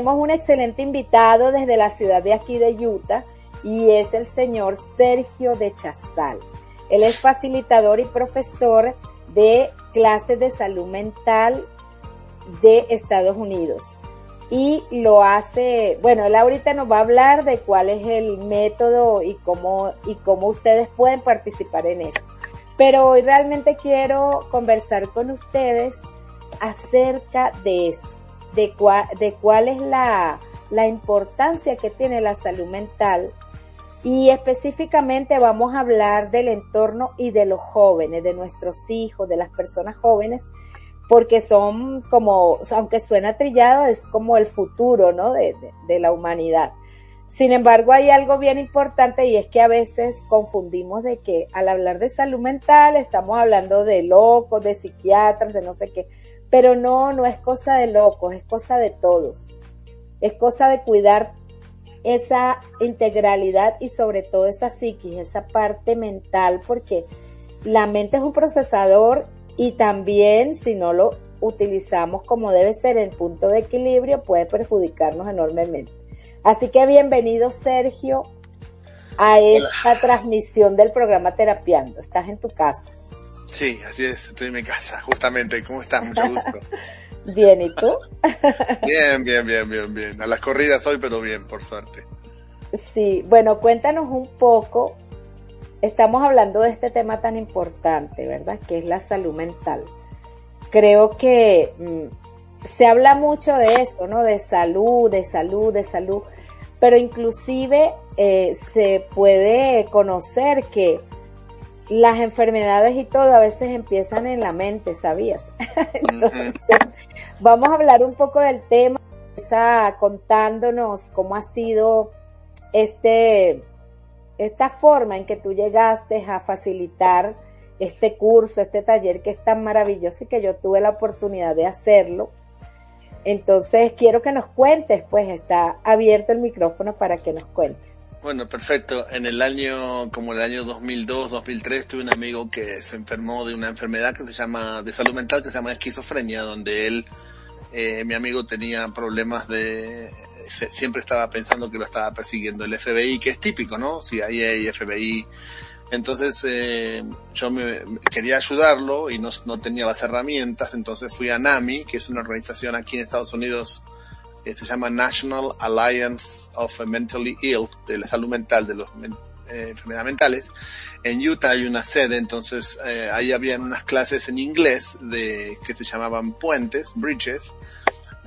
tenemos un excelente invitado desde la ciudad de aquí de Utah y es el señor Sergio de Chazal. Él es facilitador y profesor de clases de salud mental de Estados Unidos. Y lo hace, bueno, él ahorita nos va a hablar de cuál es el método y cómo, y cómo ustedes pueden participar en eso. Pero hoy realmente quiero conversar con ustedes acerca de eso, de, de cuál es la, la importancia que tiene la salud mental y específicamente vamos a hablar del entorno y de los jóvenes, de nuestros hijos, de las personas jóvenes, porque son como, aunque suena trillado, es como el futuro, ¿no? De, de, la humanidad. Sin embargo, hay algo bien importante y es que a veces confundimos de que al hablar de salud mental estamos hablando de locos, de psiquiatras, de no sé qué. Pero no, no es cosa de locos, es cosa de todos. Es cosa de cuidar esa integralidad y sobre todo esa psiquis, esa parte mental, porque la mente es un procesador y también si no lo utilizamos como debe ser en punto de equilibrio puede perjudicarnos enormemente. Así que bienvenido Sergio a esta transmisión del programa Terapiando. Estás en tu casa. Sí, así es, estoy en mi casa, justamente. ¿Cómo estás? Mucho gusto. Bien, ¿y tú? bien, bien, bien, bien, bien. A las corridas hoy, pero bien, por suerte. Sí, bueno, cuéntanos un poco. Estamos hablando de este tema tan importante, ¿verdad? Que es la salud mental. Creo que mm, se habla mucho de eso, ¿no? De salud, de salud, de salud. Pero inclusive eh, se puede conocer que las enfermedades y todo a veces empiezan en la mente, ¿sabías? Entonces, vamos a hablar un poco del tema, contándonos cómo ha sido este, esta forma en que tú llegaste a facilitar este curso, este taller que es tan maravilloso y que yo tuve la oportunidad de hacerlo. Entonces, quiero que nos cuentes, pues está abierto el micrófono para que nos cuentes. Bueno, perfecto. En el año, como el año 2002, 2003, tuve un amigo que se enfermó de una enfermedad que se llama, de salud mental, que se llama esquizofrenia, donde él, eh, mi amigo tenía problemas de, siempre estaba pensando que lo estaba persiguiendo el FBI, que es típico, ¿no? CIA y FBI. Entonces, eh, yo me, quería ayudarlo y no, no tenía las herramientas, entonces fui a NAMI, que es una organización aquí en Estados Unidos que se llama National Alliance of Mentally Ill, de la salud mental, de los eh, enfermedades mentales. En Utah hay una sede, entonces eh, ahí habían unas clases en inglés de que se llamaban puentes, bridges,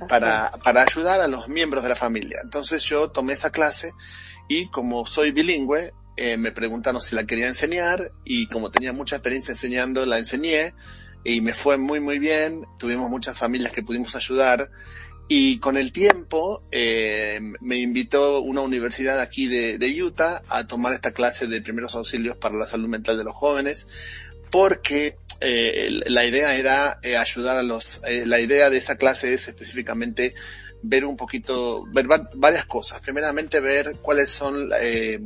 para, para ayudar a los miembros de la familia. Entonces yo tomé esa clase y como soy bilingüe, eh, me preguntaron si la quería enseñar y como tenía mucha experiencia enseñando, la enseñé y me fue muy muy bien. Tuvimos muchas familias que pudimos ayudar y con el tiempo eh, me invitó una universidad aquí de, de, Utah a tomar esta clase de primeros auxilios para la salud mental de los jóvenes, porque eh, la idea era eh, ayudar a los, eh, la idea de esa clase es específicamente ver un poquito, ver varias cosas. Primeramente ver cuáles son eh,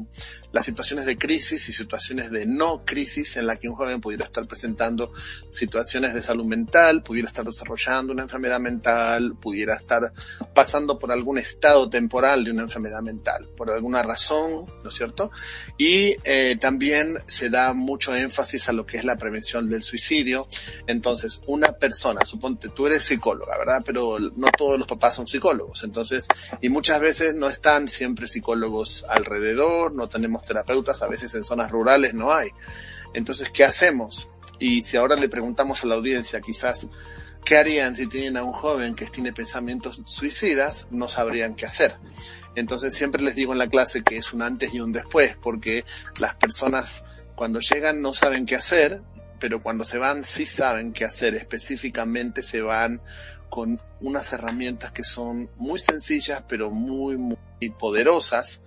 las situaciones de crisis y situaciones de no crisis en la que un joven pudiera estar presentando situaciones de salud mental, pudiera estar desarrollando una enfermedad mental, pudiera estar pasando por algún estado temporal de una enfermedad mental, por alguna razón, ¿no es cierto? Y eh, también se da mucho énfasis a lo que es la prevención del suicidio. Entonces, una persona, suponte, tú eres psicóloga, ¿verdad? Pero no todos los papás son psicólogos, entonces, y muchas veces no están siempre psicólogos alrededor, no tenemos terapeutas, a veces en zonas rurales no hay. Entonces, ¿qué hacemos? Y si ahora le preguntamos a la audiencia, quizás, ¿qué harían si tienen a un joven que tiene pensamientos suicidas? No sabrían qué hacer. Entonces siempre les digo en la clase que es un antes y un después, porque las personas cuando llegan no saben qué hacer, pero cuando se van sí saben qué hacer. Específicamente se van con unas herramientas que son muy sencillas, pero muy, muy poderosas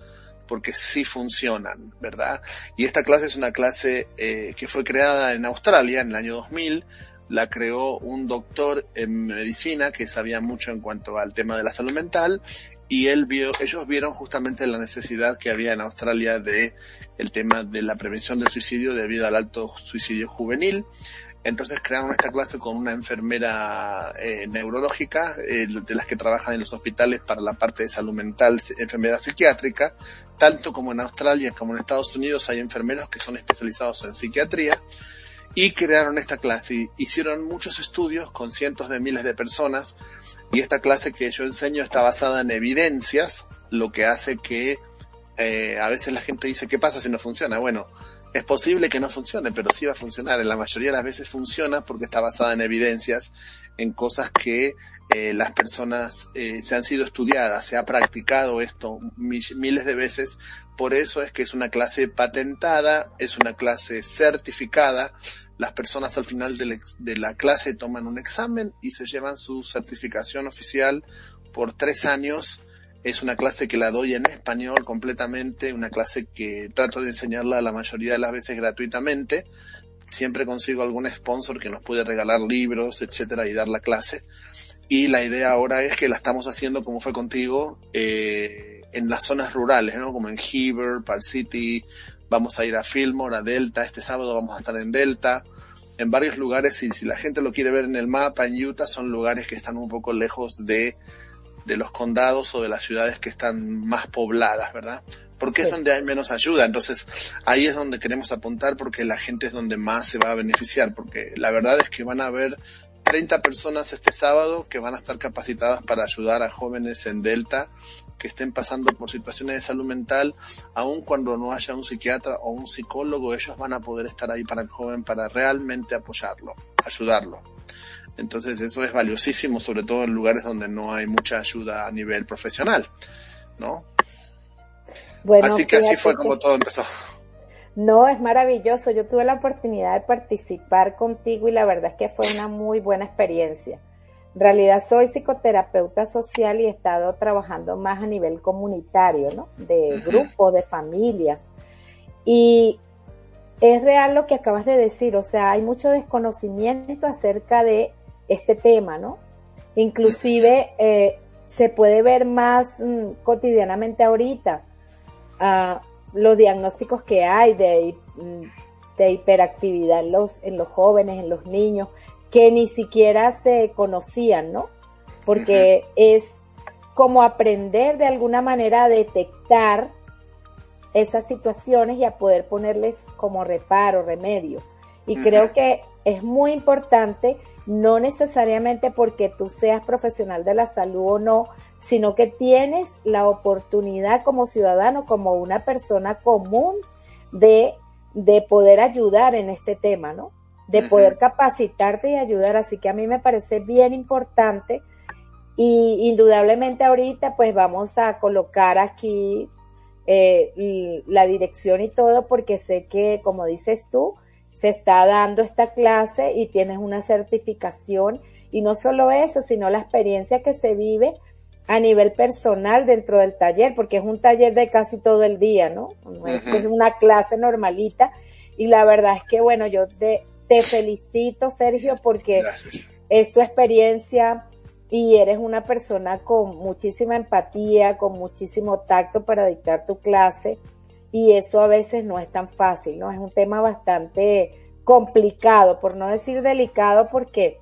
porque sí funcionan, ¿verdad? Y esta clase es una clase eh, que fue creada en Australia en el año 2000, la creó un doctor en medicina que sabía mucho en cuanto al tema de la salud mental y él vio, ellos vieron justamente la necesidad que había en Australia de el tema de la prevención del suicidio debido al alto suicidio juvenil Entonces crearon esta clase con una enfermera eh, neurológica, eh, de las que trabajan en los hospitales para la parte de salud mental, enfermedad psiquiátrica, tanto como en Australia como en Estados Unidos hay enfermeros que son especializados en psiquiatría y crearon esta clase. Hicieron muchos estudios con cientos de miles de personas y esta clase que yo enseño está basada en evidencias, lo que hace que eh, a veces la gente dice, ¿qué pasa si no funciona? Bueno, es posible que no funcione, pero sí va a funcionar. En la mayoría de las veces funciona porque está basada en evidencias, en cosas que eh, las personas eh, se han sido estudiadas, se ha practicado esto miles de veces. Por eso es que es una clase patentada, es una clase certificada. Las personas al final de, de la clase toman un examen y se llevan su certificación oficial por tres años es una clase que la doy en español completamente, una clase que trato de enseñarla la mayoría de las veces gratuitamente. Siempre consigo algún sponsor que nos puede regalar libros, etcétera, y dar la clase. Y la idea ahora es que la estamos haciendo como fue contigo, eh, en las zonas rurales, ¿no? Como en Heber, Park City, vamos a ir a Fillmore, a Delta, este sábado vamos a estar en Delta, en varios lugares, y si la gente lo quiere ver en el mapa, en Utah, son lugares que están un poco lejos de de los condados o de las ciudades que están más pobladas, ¿verdad? Porque es donde hay menos ayuda. Entonces, ahí es donde queremos apuntar porque la gente es donde más se va a beneficiar. Porque la verdad es que van a haber 30 personas este sábado que van a estar capacitadas para ayudar a jóvenes en Delta que estén pasando por situaciones de salud mental, aun cuando no haya un psiquiatra o un psicólogo, ellos van a poder estar ahí para el joven para realmente apoyarlo, ayudarlo. Entonces eso es valiosísimo, sobre todo en lugares donde no hay mucha ayuda a nivel profesional, ¿no? Bueno, así que así fue como todo empezó. No, es maravilloso. Yo tuve la oportunidad de participar contigo y la verdad es que fue una muy buena experiencia. En realidad soy psicoterapeuta social y he estado trabajando más a nivel comunitario, ¿no? De grupos, de familias. Y es real lo que acabas de decir, o sea, hay mucho desconocimiento acerca de este tema, ¿no? Inclusive eh, se puede ver más mm, cotidianamente ahorita uh, los diagnósticos que hay de, mm, de hiperactividad en los, en los jóvenes, en los niños, que ni siquiera se conocían, ¿no? Porque es como aprender de alguna manera a detectar esas situaciones y a poder ponerles como reparo, remedio. Y creo que es muy importante no necesariamente porque tú seas profesional de la salud o no, sino que tienes la oportunidad como ciudadano, como una persona común de, de poder ayudar en este tema, ¿no? De poder capacitarte y ayudar. Así que a mí me parece bien importante y indudablemente ahorita pues vamos a colocar aquí eh, la dirección y todo porque sé que, como dices tú, se está dando esta clase y tienes una certificación. Y no solo eso, sino la experiencia que se vive a nivel personal dentro del taller, porque es un taller de casi todo el día, ¿no? Es una clase normalita. Y la verdad es que, bueno, yo te, te felicito, Sergio, porque es tu experiencia y eres una persona con muchísima empatía, con muchísimo tacto para dictar tu clase y eso a veces no es tan fácil, ¿no? Es un tema bastante complicado, por no decir delicado, porque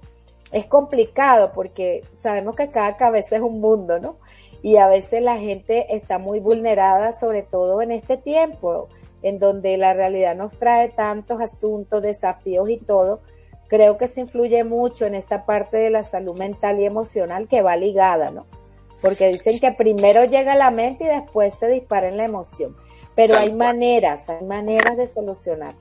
es complicado, porque sabemos que cada cabeza es un mundo, ¿no? Y a veces la gente está muy vulnerada, sobre todo en este tiempo, en donde la realidad nos trae tantos asuntos, desafíos y todo. Creo que se influye mucho en esta parte de la salud mental y emocional que va ligada, ¿no? Porque dicen que primero llega la mente y después se dispara en la emoción. Pero hay maneras, hay maneras de solucionar.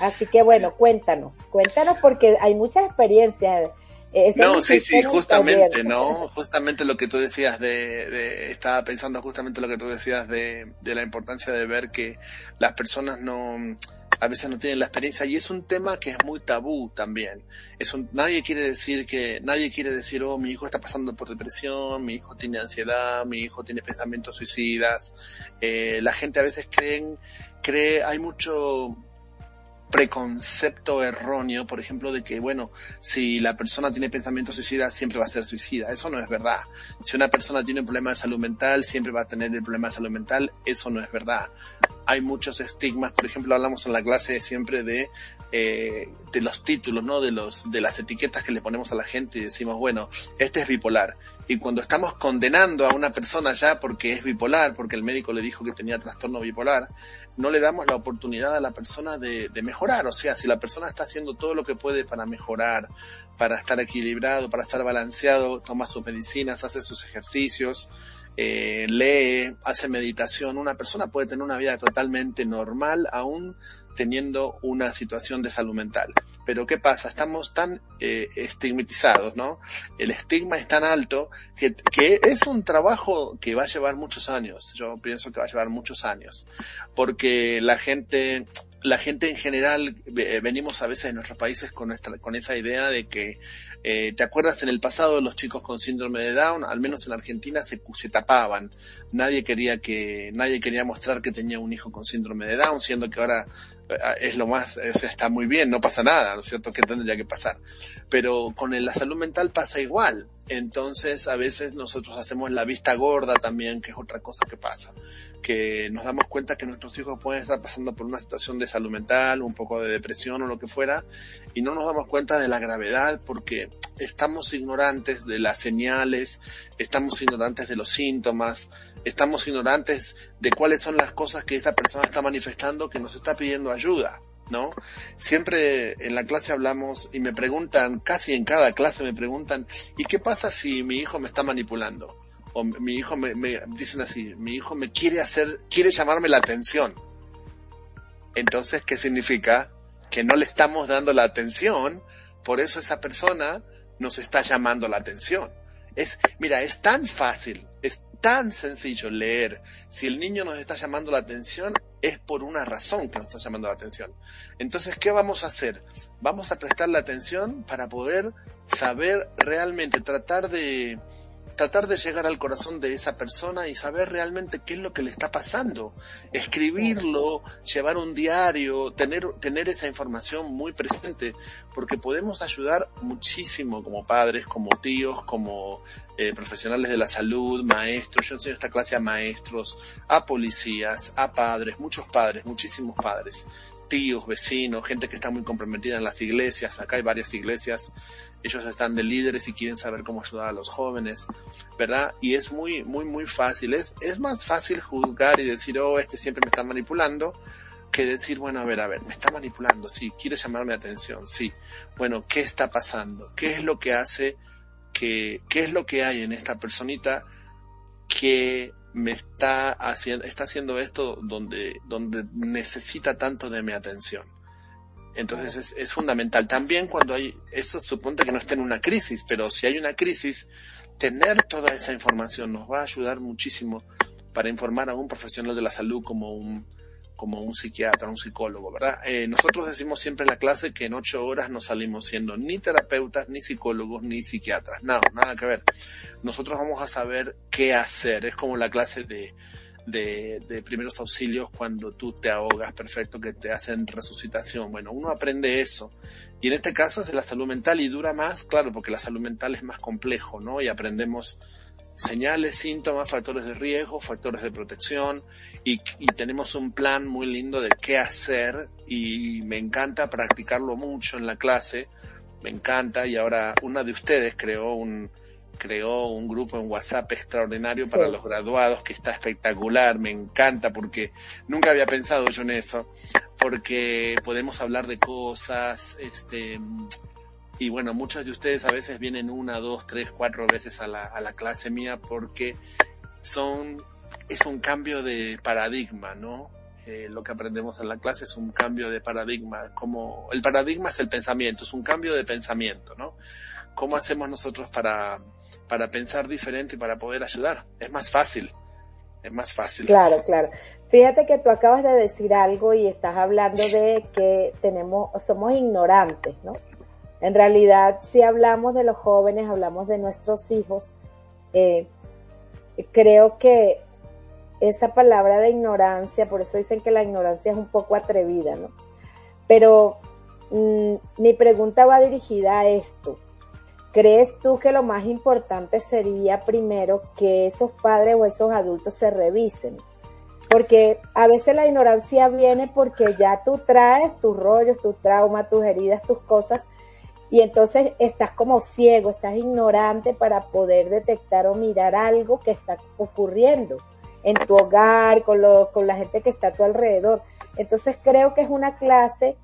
Así que bueno, cuéntanos, cuéntanos porque hay mucha experiencia. Eh, no, sí, sí, justamente, ¿no? Justamente lo que tú decías de, de, estaba pensando justamente lo que tú decías de, de la importancia de ver que las personas no, a veces no tienen la experiencia y es un tema que es muy tabú también. Es un, nadie quiere decir que, nadie quiere decir, oh, mi hijo está pasando por depresión, mi hijo tiene ansiedad, mi hijo tiene pensamientos suicidas. Eh, la gente a veces creen, cree, hay mucho preconcepto erróneo, por ejemplo, de que, bueno, si la persona tiene pensamientos suicidas, siempre va a ser suicida. Eso no es verdad. Si una persona tiene un problema de salud mental, siempre va a tener el problema de salud mental. Eso no es verdad hay muchos estigmas, por ejemplo, hablamos en la clase siempre de, eh, de los títulos, ¿no? De los, de las etiquetas que le ponemos a la gente y decimos, bueno, este es bipolar. Y cuando estamos condenando a una persona ya porque es bipolar, porque el médico le dijo que tenía trastorno bipolar, no le damos la oportunidad a la persona de, de mejorar. O sea, si la persona está haciendo todo lo que puede para mejorar, para estar equilibrado, para estar balanceado, toma sus medicinas, hace sus ejercicios, eh, lee, hace meditación, una persona puede tener una vida totalmente normal aún teniendo una situación de salud mental. Pero ¿qué pasa? Estamos tan eh, estigmatizados, ¿no? El estigma es tan alto que, que es un trabajo que va a llevar muchos años. Yo pienso que va a llevar muchos años. Porque la gente, la gente en general, venimos a veces en nuestros países con, nuestra, con esa idea de que eh, ¿Te acuerdas en el pasado los chicos con síndrome de Down, al menos en Argentina, se, tapaban? Nadie quería que, nadie quería mostrar que tenía un hijo con síndrome de Down, siendo que ahora eh, es lo más, está muy bien, no pasa nada, ¿no es cierto? ¿Qué tendría que pasar? Pero con la salud mental pasa igual. Entonces, a veces nosotros hacemos la vista gorda también, que es otra cosa que pasa. Que nos damos cuenta que nuestros hijos pueden estar pasando por una situación de salud mental, un poco de depresión o lo que fuera, y no nos damos cuenta de la gravedad porque estamos ignorantes de las señales, estamos ignorantes de los síntomas, estamos ignorantes de cuáles son las cosas que esa persona está manifestando que nos está pidiendo ayuda. ¿no? Siempre en la clase hablamos y me preguntan, casi en cada clase me preguntan, ¿y qué pasa si mi hijo me está manipulando? O mi hijo me, me dicen así, mi hijo me quiere hacer, quiere llamarme la atención. Entonces, ¿qué significa? Que no le estamos dando la atención, por eso esa persona nos está llamando la atención. Es, mira, es tan fácil, tan sencillo leer. Si el niño nos está llamando la atención, es por una razón que nos está llamando la atención. Entonces, ¿qué vamos a hacer? Vamos a prestarle atención para poder saber realmente, tratar de, tratar de llegar al corazón de esa persona y saber realmente qué es lo que le está pasando. Escribirlo, llevar un diario, tener, tener esa información muy presente, porque podemos ayudar muchísimo como padres, como tíos, como eh, profesionales de la salud, maestros. Yo enseño esta clase a maestros, a policías, a padres, muchos padres, muchísimos padres tíos, vecinos, gente que está muy comprometida en las iglesias, acá hay varias iglesias, ellos están de líderes y quieren saber cómo ayudar a los jóvenes, ¿verdad? Y es muy, muy, muy fácil. Es, es más fácil juzgar y decir, oh, este siempre me está manipulando, que decir, bueno, a ver, a ver, me está manipulando, sí, quiere llamarme atención, sí. Bueno, ¿qué está pasando? ¿Qué es lo que hace que, qué es lo que hay en esta personita que me está haciendo, está haciendo esto donde, donde necesita tanto de mi atención? Entonces es, es, fundamental. También cuando hay, eso suponte que no esté en una crisis, pero si hay una crisis, tener toda esa información nos va a ayudar muchísimo para informar a un profesional de la salud como un, como un psiquiatra, un psicólogo, ¿verdad? Eh, nosotros decimos siempre en la clase que en ocho horas no salimos siendo ni terapeutas, ni psicólogos, ni psiquiatras. No, nada que ver. Nosotros vamos a saber qué hacer. Es como la clase de, de, de, primeros auxilios cuando tú te ahogas, perfecto, que te hacen resucitación. Bueno, uno aprende eso. Y en este caso es de la salud mental y dura más, claro, porque la salud mental es más complejo, ¿no? Y aprendemos señales, síntomas, factores de riesgo, factores de protección y, y tenemos un plan muy lindo de qué hacer y me encanta practicarlo mucho en la clase. Me encanta y ahora una de ustedes creó un, creó un grupo en WhatsApp extraordinario para los graduados que está espectacular, me encanta porque nunca había pensado yo en eso, porque podemos hablar de cosas, este, y bueno, muchos de ustedes a veces vienen una, dos, tres, cuatro veces a la, a la clase mía porque son, es un cambio de paradigma, ¿no? Eh, lo que aprendemos en la clase es un cambio de paradigma, como el paradigma es el pensamiento, es un cambio de pensamiento, ¿no? ¿Cómo hacemos nosotros para, para pensar diferente y para poder ayudar. Es más fácil, es más fácil. Claro, claro. Fíjate que tú acabas de decir algo y estás hablando de que tenemos, somos ignorantes, ¿no? En realidad, si hablamos de los jóvenes, hablamos de nuestros hijos, eh, creo que esta palabra de ignorancia, por eso dicen que la ignorancia es un poco atrevida, ¿no? Pero mm, mi pregunta va dirigida a esto. ¿Crees tú que lo más importante sería primero que esos padres o esos adultos se revisen? porque a veces la ignorancia viene porque ya tú traes tus rollos, tus traumas, tus heridas, tus cosas, y entonces estás como ciego, estás ignorante para poder detectar o mirar algo que está ocurriendo en tu hogar, con, lo, con la gente que está a tu alrededor. Entonces creo que es una clase,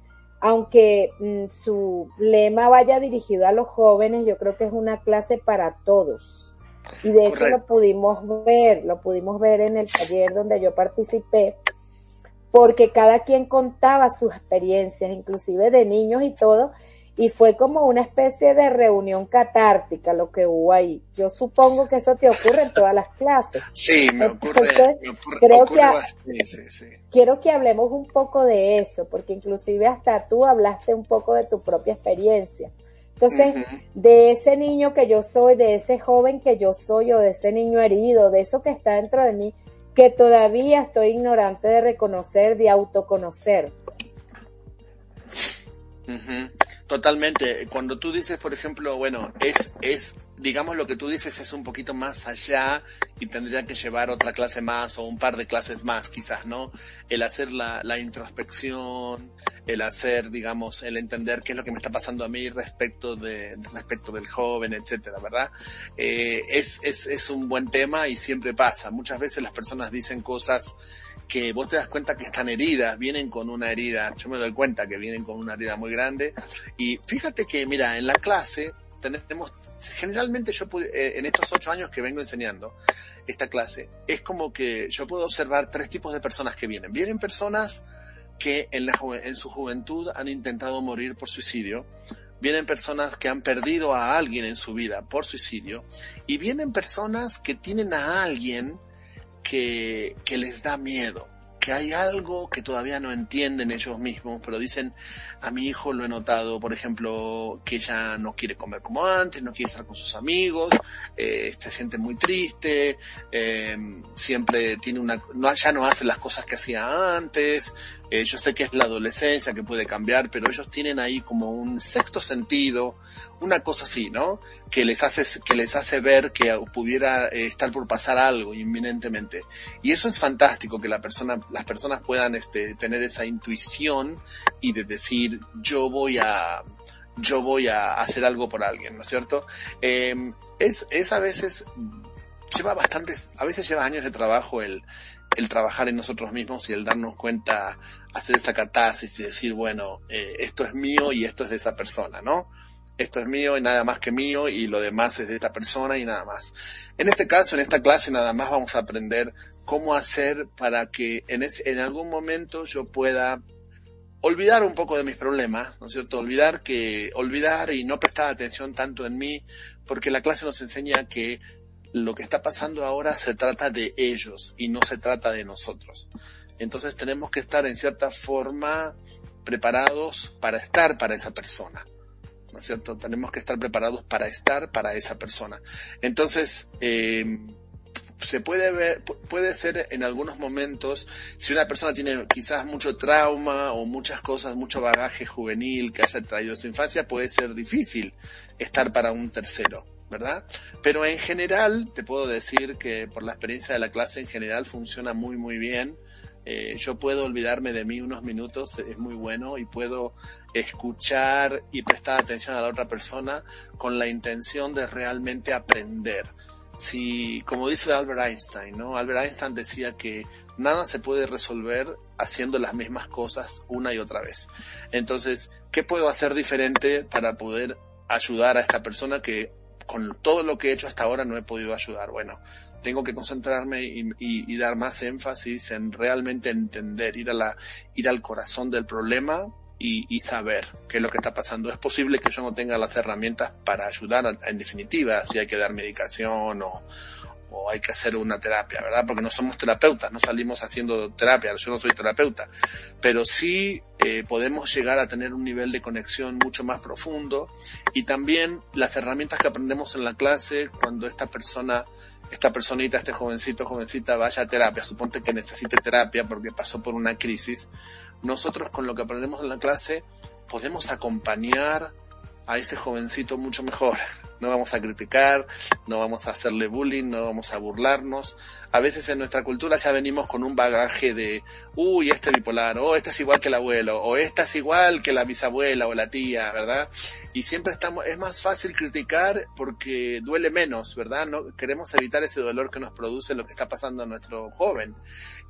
aunque mm, su lema vaya dirigido a los jóvenes, yo creo que es una clase para todos. Y de hecho lo pudimos ver, lo pudimos ver en el taller donde yo participé, porque cada quien contaba sus experiencias, inclusive de niños y todo, y fue como una especie de reunión catártica lo que hubo ahí. Yo supongo que eso te ocurre en todas las clases. Sí, me ocurre. creo que quiero que hablemos un poco de eso, porque inclusive hasta tú hablaste un poco de tu propia experiencia. Entonces, de ese niño que yo soy, de ese joven que yo soy o de ese niño herido, de eso que está dentro de mí, que todavía estoy ignorante de reconocer, de autoconocer. Totalmente. Cuando tú dices, por ejemplo, bueno, es, es, digamos lo que tú dices es un poquito más allá y tendría que llevar otra clase más o un par de clases más quizás, ¿no? El hacer la, la introspección, el hacer, digamos, el entender qué es lo que me está pasando a mí respecto de, respecto del joven, etcétera, ¿verdad? Eh, es, es, es un buen tema y siempre pasa. Muchas veces las personas dicen cosas que vos te das cuenta que están heridas, vienen con una herida, yo me doy cuenta que vienen con una herida muy grande. Y fíjate que, mira, en la clase tenemos, generalmente yo eh, en estos ocho años que vengo enseñando esta clase, es como que yo puedo observar tres tipos de personas que vienen. Vienen personas que en su juventud han intentado morir por suicidio, vienen personas que han perdido a alguien en su vida por suicidio, y vienen personas que tienen a alguien que, que les da miedo, que hay algo que todavía no entienden ellos mismos, pero dicen, a mi hijo lo he notado, por ejemplo, que ya no quiere comer como antes, no quiere estar con sus amigos, eh, se siente muy triste, eh, siempre tiene una, no, ya no hace las cosas que hacía antes, eh, yo sé que es la adolescencia que puede cambiar, pero ellos tienen ahí como un sexto sentido, una cosa así, ¿no? Que les hace, que les hace ver que pudiera eh, estar por pasar algo inminentemente. Y eso es fantástico, que la persona, las personas puedan este, tener esa intuición y de decir, yo voy a, yo voy a hacer algo por alguien, ¿no es cierto? Eh, es, es a veces, lleva bastantes, a veces lleva años de trabajo el, el trabajar en nosotros mismos y el darnos cuenta, hacer esa catarsis y decir, bueno, eh, esto es mío y esto es de esa persona, ¿no? Esto es mío y nada más que mío y lo demás es de esta persona y nada más. En este caso, en esta clase nada más vamos a aprender cómo hacer para que en, en algún momento yo pueda olvidar un poco de mis problemas, ¿no es cierto? Olvidar que, olvidar y no prestar atención tanto en mí, porque la clase nos enseña que lo que está pasando ahora se trata de ellos y no se trata de nosotros. Entonces tenemos que estar en cierta forma preparados para estar para esa persona. ¿No es cierto? Tenemos que estar preparados para estar para esa persona. Entonces, eh, se puede ver, puede ser en algunos momentos, si una persona tiene quizás mucho trauma o muchas cosas, mucho bagaje juvenil que haya traído su infancia, puede ser difícil estar para un tercero, ¿verdad? Pero en general, te puedo decir que por la experiencia de la clase en general funciona muy, muy bien. Eh, yo puedo olvidarme de mí unos minutos, es muy bueno, y puedo escuchar y prestar atención a la otra persona con la intención de realmente aprender. Si, como dice Albert Einstein, ¿no? Albert Einstein decía que nada se puede resolver haciendo las mismas cosas una y otra vez. Entonces, ¿qué puedo hacer diferente para poder ayudar a esta persona que con todo lo que he hecho hasta ahora no he podido ayudar? Bueno, tengo que concentrarme y, y, y, dar más énfasis en realmente entender, ir a la, ir al corazón del problema y, saber qué es lo que está pasando. Es posible que yo no tenga las herramientas para ayudar en definitiva, si hay que dar medicación o, o hay que hacer una terapia, ¿verdad? Porque no somos terapeutas, no salimos haciendo terapia, yo no soy terapeuta, pero sí eh, podemos llegar a tener un nivel de conexión mucho más profundo y también las herramientas que aprendemos en la clase cuando esta persona esta personita, este jovencito, jovencita vaya a terapia, suponte que necesite terapia porque pasó por una crisis, nosotros con lo que aprendemos en la clase podemos acompañar a ese jovencito mucho mejor no vamos a criticar, no vamos a hacerle bullying, no vamos a burlarnos. A veces en nuestra cultura ya venimos con un bagaje de, uy, este es bipolar, o este es igual que el abuelo, o esta es igual que la bisabuela o la tía, ¿verdad? Y siempre estamos, es más fácil criticar porque duele menos, ¿verdad? No, queremos evitar ese dolor que nos produce lo que está pasando a nuestro joven.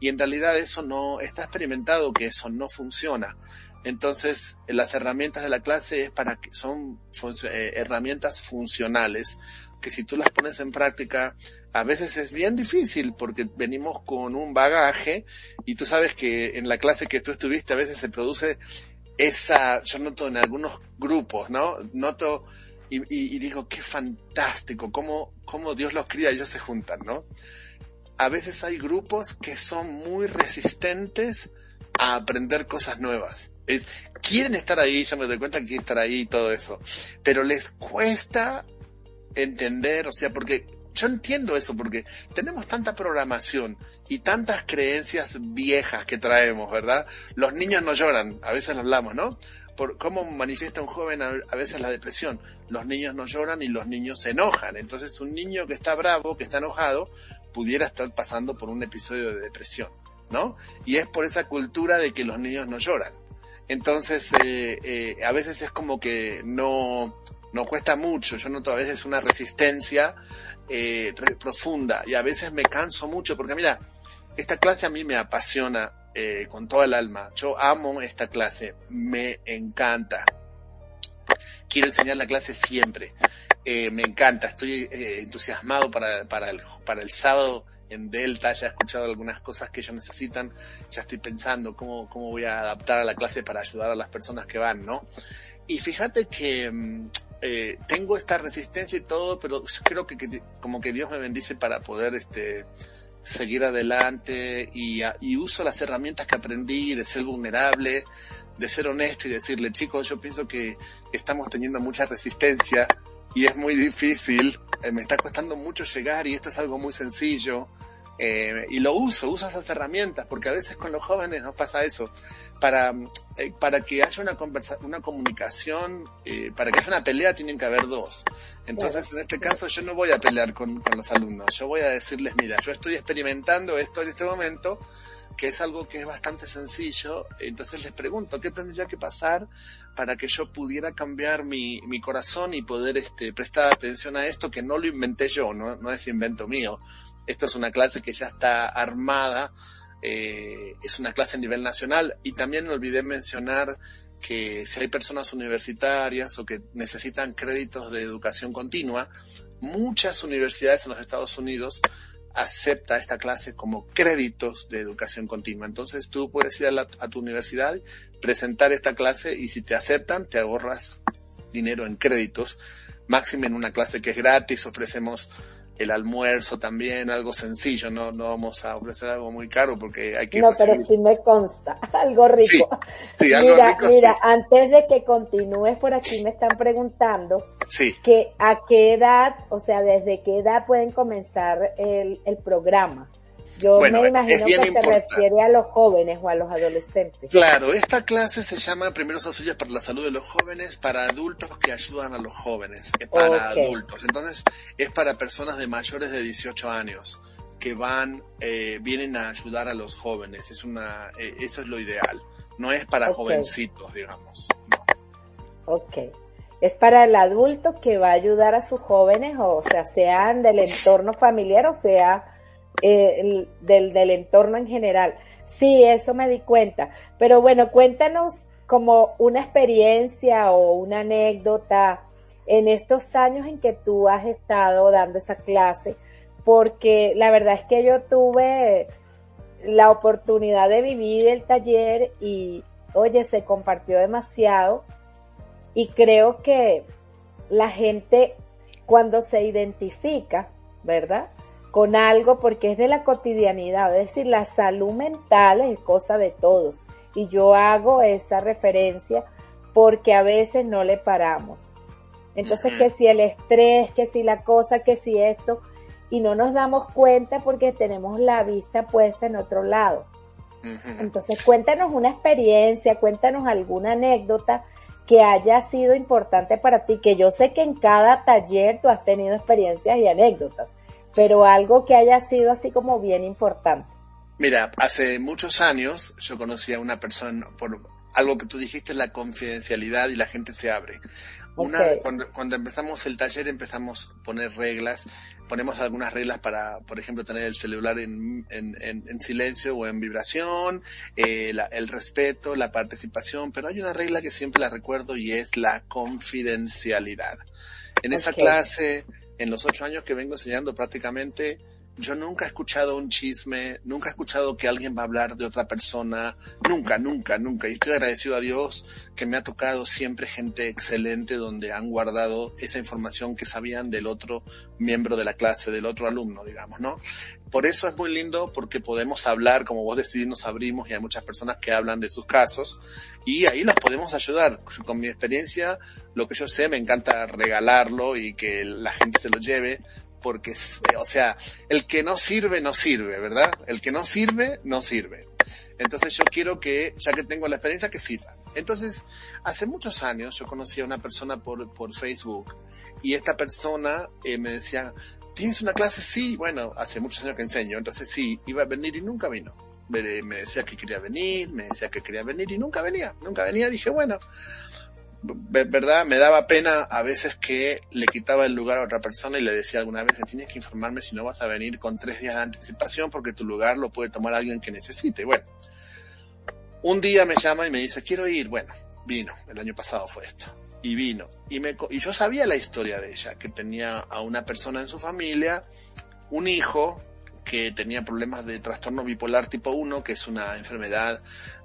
Y en realidad eso no, está experimentado que eso no funciona. Entonces, las herramientas de la clase es para que son eh, herramientas funcionales que si tú las pones en práctica, a veces es bien difícil porque venimos con un bagaje y tú sabes que en la clase que tú estuviste a veces se produce esa, yo noto en algunos grupos, ¿no? Noto y, digo, qué fantástico, cómo, cómo Dios los cría y ellos se juntan, ¿no? A veces hay grupos que son muy resistentes a aprender cosas nuevas es, quieren estar ahí, ya me doy cuenta que quieren estar ahí y todo eso. Pero les cuesta entender, o sea, porque yo entiendo eso, porque tenemos tanta programación y tantas creencias viejas que traemos, ¿verdad? Los niños no lloran, a veces lo hablamos, ¿no? Por cómo manifiesta un joven a, veces la depresión. Los niños no lloran y los niños se enojan. Entonces un niño que está bravo, que está enojado, pudiera estar pasando por un episodio de depresión, ¿no? Y es por esa cultura de que los niños no lloran. Entonces, eh, eh, a veces es como que no, no cuesta mucho. Yo noto a veces una resistencia eh, profunda y a veces me canso mucho porque mira, esta clase a mí me apasiona eh, con toda el alma. Yo amo esta clase, me encanta. Quiero enseñar la clase siempre. Eh, me encanta, estoy eh, entusiasmado para, para, el, para el sábado en Delta, ya he escuchado algunas cosas que ellos necesitan, ya estoy pensando cómo, cómo voy a adaptar a la clase para ayudar a las personas que van, ¿no? Y fíjate que mm, eh, tengo esta resistencia y todo, pero creo que, que, como que Dios me bendice para poder este seguir adelante y, y uso las herramientas que aprendí de ser vulnerable, de ser honesto y decirle, chicos, yo pienso que estamos teniendo mucha resistencia y es muy difícil, eh, me está costando mucho llegar y esto es algo muy sencillo. Eh, y lo uso, uso esas herramientas, porque a veces con los jóvenes nos pasa eso. Para, eh, para que haya una conversa una comunicación, eh, para que haya una pelea tienen que haber dos. Entonces, en este caso, yo no voy a pelear con, con los alumnos. Yo voy a decirles, mira, yo estoy experimentando esto en este momento, que es algo que es bastante sencillo. Entonces les pregunto, ¿qué tendría que pasar para que yo pudiera cambiar mi, mi corazón y poder este, prestar atención a esto que no lo inventé yo, no, no es invento mío? Esto es una clase que ya está armada, eh, es una clase a nivel nacional y también olvidé mencionar que si hay personas universitarias o que necesitan créditos de educación continua, muchas universidades en los Estados Unidos acepta esta clase como créditos de educación continua. Entonces tú puedes ir a, tu universidad, presentar esta clase y si te aceptan te ahorras dinero en créditos. Máximo en una clase que es gratis, ofrecemos el almuerzo también, algo sencillo, no, no vamos a ofrecer algo muy caro porque hay que... No, pero sí me consta, algo rico. Sí, algo mira, rico, mira, antes de que continúes por aquí me están preguntando sí. que a qué edad, o sea, desde qué edad pueden comenzar el, el programa. Yo me imagino que se refiere a los jóvenes o a los adolescentes. Claro, esta clase se llama Primeros Auxilios para la Salud de los Jóvenes para adultos que ayudan a los jóvenes, para adultos. Entonces, es para personas de mayores de 18 años que van, eh, vienen a ayudar a los jóvenes. Es una, eh, eso es lo ideal. No es para jovencitos, digamos. No. Ok. Es para el adulto que va a ayudar a sus jóvenes, o sea, sean del entorno familiar o sea eh, del, del entorno en general. Sí, eso me di cuenta. Pero bueno, cuéntanos como una experiencia o una anécdota en estos años en que tú has estado dando esa clase, porque la verdad es que yo tuve la oportunidad de vivir el taller y, oye, se compartió demasiado y creo que la gente cuando se identifica, ¿verdad? Con algo porque es de la cotidianidad, es decir, la salud mental es cosa de todos y yo hago esa referencia porque a veces no le paramos. Entonces, que si el estrés, que si la cosa, que si esto, y no nos damos cuenta porque tenemos la vista puesta en otro lado. Entonces, cuéntanos una experiencia, cuéntanos alguna anécdota que haya sido importante para ti, que yo sé que en cada taller tú has tenido experiencias y anécdotas, pero algo que haya sido así como bien importante. Mira, hace muchos años yo conocí a una persona, por algo que tú dijiste, la confidencialidad y la gente se abre. Una, cuando, cuando empezamos el taller empezamos a poner reglas, ponemos algunas reglas para, por ejemplo, tener el celular en, en, en, silencio o en vibración, eh, el respeto, la participación, pero hay una regla que siempre la recuerdo y es la confidencialidad. En esa clase, en los ocho años que vengo enseñando prácticamente, yo nunca he escuchado un chisme, nunca he escuchado que alguien va a hablar de otra persona, nunca, nunca, nunca. Y estoy agradecido a Dios que me ha tocado siempre gente excelente donde han guardado esa información que sabían del otro miembro de la clase, del otro alumno, digamos, ¿no? Por eso es muy lindo porque podemos hablar, como vos decís, nos abrimos y hay muchas personas que hablan de sus casos y ahí los podemos ayudar. Con mi experiencia, lo que yo sé, me encanta regalarlo y que la gente se lo lleve porque, eh, o sea, el que no sirve, no sirve, ¿verdad? El que no sirve, no sirve. Entonces yo quiero que, ya que tengo la experiencia, que sirva. Entonces, hace muchos años yo conocí a una persona por, por Facebook y esta persona eh, me decía, ¿tienes una clase? Sí, bueno, hace muchos años que enseño, entonces sí, iba a venir y nunca vino. Me, me decía que quería venir, me decía que quería venir y nunca venía, nunca venía. Dije, bueno, verdad, me daba pena a veces que le quitaba el lugar a otra persona y le decía alguna vez, tienes que informarme si no vas a venir con tres días de anticipación porque tu lugar lo puede tomar alguien que necesite. Bueno, un día me llama y me dice, quiero ir. Bueno, vino, el año pasado fue esto. Y vino. Y, me, y yo sabía la historia de ella, que tenía a una persona en su familia, un hijo que tenía problemas de trastorno bipolar tipo 1, que es una enfermedad,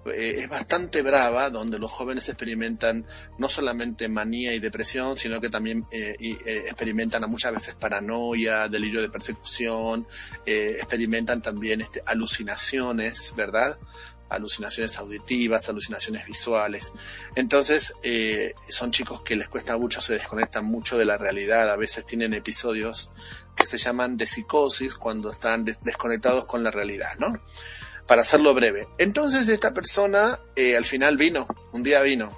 eh, es bastante brava, donde los jóvenes experimentan no solamente manía y depresión, sino que también eh, eh, experimentan a muchas veces paranoia, delirio de persecución, experimentan también este, alucinaciones, ¿verdad? alucinaciones auditivas, alucinaciones visuales. Entonces, son chicos que les cuesta mucho, se desconectan mucho de la realidad, a veces tienen episodios que se llaman de psicosis cuando están desconectados con la realidad, ¿no? Para hacerlo breve. Entonces esta persona eh, al final vino, un día vino,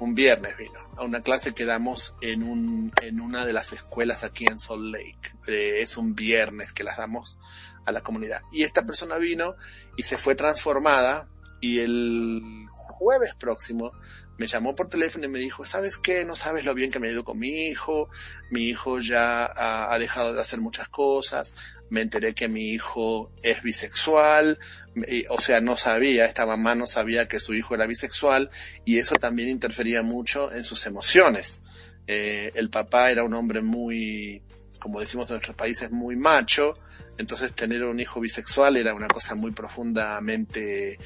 un viernes vino, a una clase que damos en, un, en una de las escuelas aquí en Salt Lake. Eh, es un viernes que las damos a la comunidad. Y esta persona vino y se fue transformada y el jueves próximo me llamó por teléfono y me dijo, ¿sabes qué? No sabes lo bien que me ha ido con mi hijo. Mi hijo ya ha, dejado de hacer muchas cosas. Me enteré que mi hijo es bisexual. o sea, no sabía, esta mamá no sabía que su hijo era bisexual y eso también interfería mucho en sus emociones. Eh, el papá era un hombre muy, como decimos en nuestros países, muy macho. Entonces tener un hijo bisexual era una cosa muy profundamente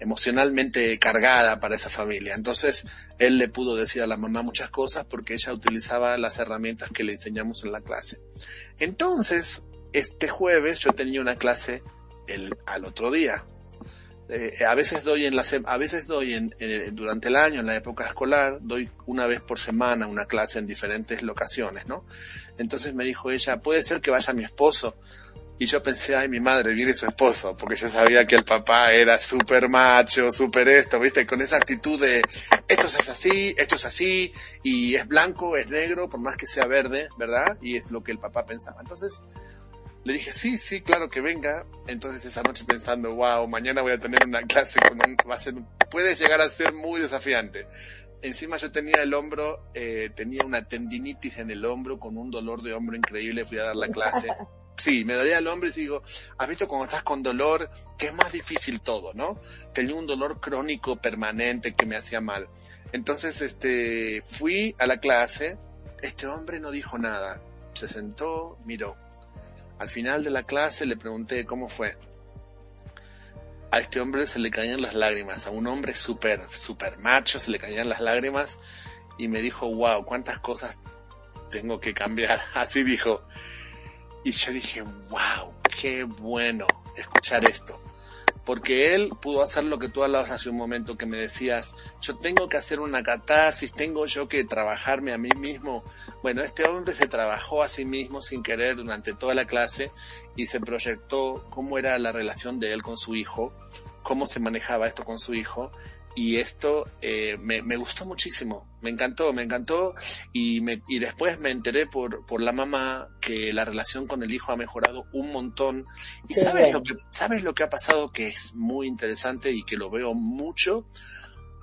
emocionalmente cargada para esa familia. Entonces, él le pudo decir a la mamá muchas cosas porque ella utilizaba las herramientas que le enseñamos en la clase. Entonces, este jueves yo tenía una clase el, al otro día. Eh, a veces doy en la a veces doy en, durante el año en la época escolar doy una vez por semana una clase en diferentes locaciones no entonces me dijo ella puede ser que vaya mi esposo y yo pensé, ay, mi madre viene su esposo, porque yo sabía que el papá era súper macho, súper esto, viste, con esa actitud de, esto es así, esto es así, y es blanco, es negro, por más que sea verde, ¿verdad? Y es lo que el papá pensaba. Entonces, le dije, sí, sí, claro que venga. Entonces esa noche pensando, wow, mañana voy a tener una clase con un, va a ser, puede llegar a ser muy desafiante. Encima yo tenía el hombro, eh, tenía una tendinitis en el hombro con un dolor de hombro increíble, fui a dar la clase. Sí, me dolía el hombro y digo, has visto cuando estás con dolor, que es más difícil todo, ¿no? Tenía un dolor crónico permanente que me hacía mal. Entonces, este, fui a la clase, este hombre no dijo nada, se sentó, miró. Al final de la clase le pregunté cómo fue. A este hombre se le caían las lágrimas, a un hombre súper, súper macho se le caían las lágrimas y me dijo, wow, cuántas cosas tengo que cambiar. Así dijo. Y yo dije, wow, qué bueno escuchar esto. Porque él pudo hacer lo que tú hablabas hace un momento que me decías, yo tengo que hacer una catarsis, tengo yo que trabajarme a mí mismo. Bueno, este hombre se trabajó a sí mismo sin querer durante toda la clase y se proyectó cómo era la relación de él con su hijo, cómo se manejaba esto con su hijo y esto eh, me, me, gustó muchísimo, me encantó, me encantó y, me, y después me enteré por, por la mamá que la relación con el hijo ha mejorado un montón. Y sabes lo que sabes lo que ha pasado que es muy interesante y que lo veo mucho.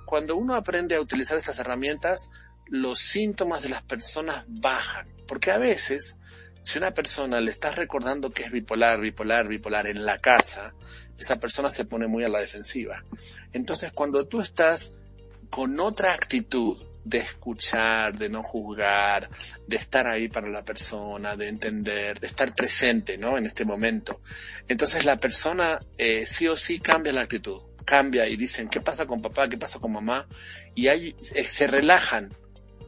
Cuando uno aprende a utilizar estas herramientas los síntomas de las personas bajan porque a veces si una persona le está recordando que es bipolar, bipolar, bipolar en la casa, esa persona se pone muy a la defensiva. Entonces, cuando tú estás con otra actitud de escuchar, de no juzgar, de estar ahí para la persona, de entender, de estar presente, ¿no? En este momento. Entonces la persona eh, sí o sí cambia la actitud, cambia y dicen, ¿qué pasa con papá? ¿Qué pasa con mamá? Y ahí eh, se relajan,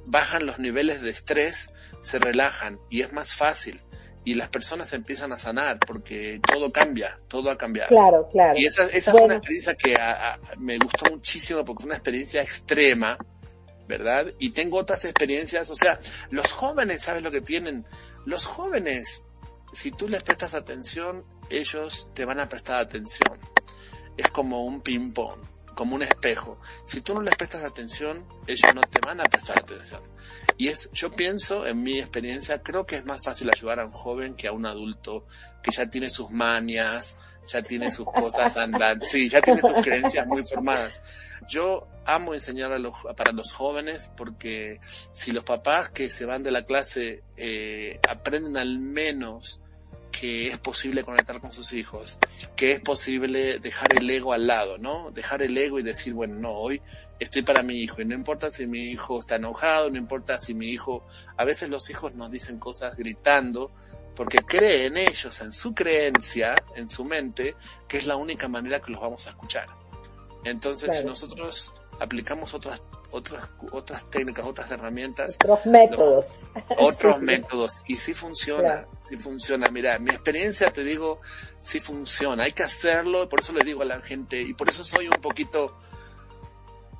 bajan los niveles de estrés, se relajan y es más fácil y las personas empiezan a sanar porque todo cambia, todo ha cambiado. Claro, claro. Y esa, esa fue una experiencia que me gustó muchísimo porque fue una experiencia extrema, ¿verdad? Y tengo otras experiencias, o sea, los jóvenes, ¿sabes lo que tienen? Los jóvenes, si tú les prestas atención, ellos te van a prestar atención. Es como un ping-pong, como un espejo. Si tú no les prestas atención, ellos no te van a prestar atención. Y es, yo pienso, en mi experiencia, creo que es más fácil ayudar a un joven que a un adulto que ya tiene sus manias, ya tiene sus cosas andando, sí, ya tiene sus creencias muy formadas. Yo amo enseñar a los, para los jóvenes porque si los papás que se van de la clase eh, aprenden al menos que es posible conectar con sus hijos, que es posible dejar el ego al lado, ¿no? Dejar el ego y decir, bueno, no, hoy estoy para mi hijo y no importa si mi hijo está enojado, no importa si mi hijo, a veces los hijos nos dicen cosas gritando porque creen ellos en su creencia, en su mente, que es la única manera que los vamos a escuchar. Entonces, si nosotros aplicamos otras otras otras técnicas, otras herramientas, otros métodos, otros métodos y si funciona, si funciona. Mira, mi experiencia te digo, si funciona. Hay que hacerlo, por eso le digo a la gente y por eso soy un poquito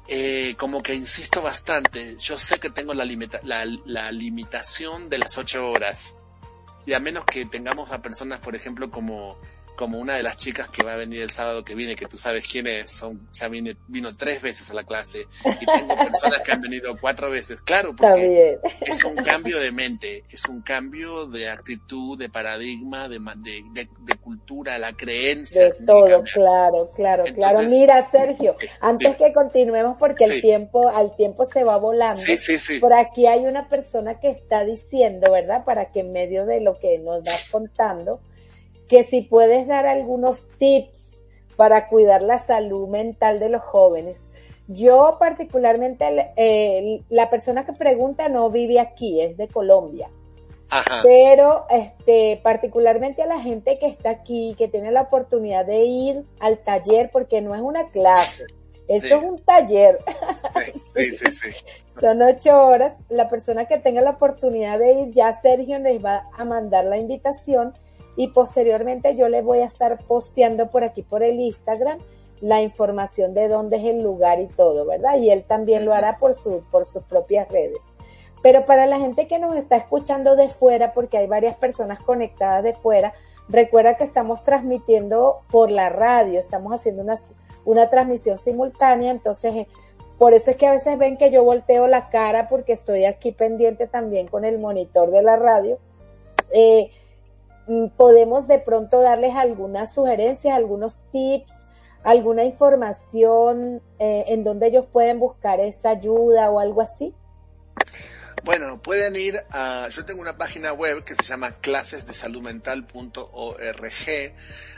eh, como que insisto bastante. Yo sé que tengo la, limita la, la limitación de las ocho horas. Y a menos que tengamos a personas, por ejemplo, como como una de las chicas que va a venir el sábado que viene, que tú sabes quién es, son, ya vine, vino tres veces a la clase y tengo personas que han venido cuatro veces, claro, porque es un cambio de mente, es un cambio de actitud, de paradigma, de, de, de, cultura, la creencia. De todo, claro, claro, claro. Mira, Sergio, antes que continuemos porque el tiempo, al tiempo se va volando. Sí, sí, sí. Por aquí hay una persona que está diciendo, ¿verdad? Para que en medio de lo que nos vas contando, que si puedes dar algunos tips para cuidar la salud mental de los jóvenes. Yo particularmente, eh, la persona que pregunta no vive aquí, es de Colombia. Pero, este, particularmente a la gente que está aquí, que tiene la oportunidad de ir al taller, porque no es una clase, esto es un taller. Sí, sí, sí, Son ocho horas. La persona que tenga la oportunidad de ir, ya Sergio les va a mandar la invitación y posteriormente yo le voy a estar posteando por aquí por el Instagram la información de dónde es el lugar y todo, ¿verdad? Y él también lo hará por su, por sus propias redes. Pero para la gente que nos está escuchando de fuera, porque hay varias personas conectadas de fuera, recuerda que estamos transmitiendo por la radio, estamos haciendo una, una transmisión simultánea, entonces eh, por eso es que a veces ven que yo volteo la cara porque estoy aquí pendiente también con el monitor de la radio. Eh, podemos de pronto darles algunas sugerencias, algunos tips, alguna información eh, en donde ellos pueden buscar esa ayuda o algo así? Bueno, pueden ir a, yo tengo una página web que se llama clasesdesaludmental.org.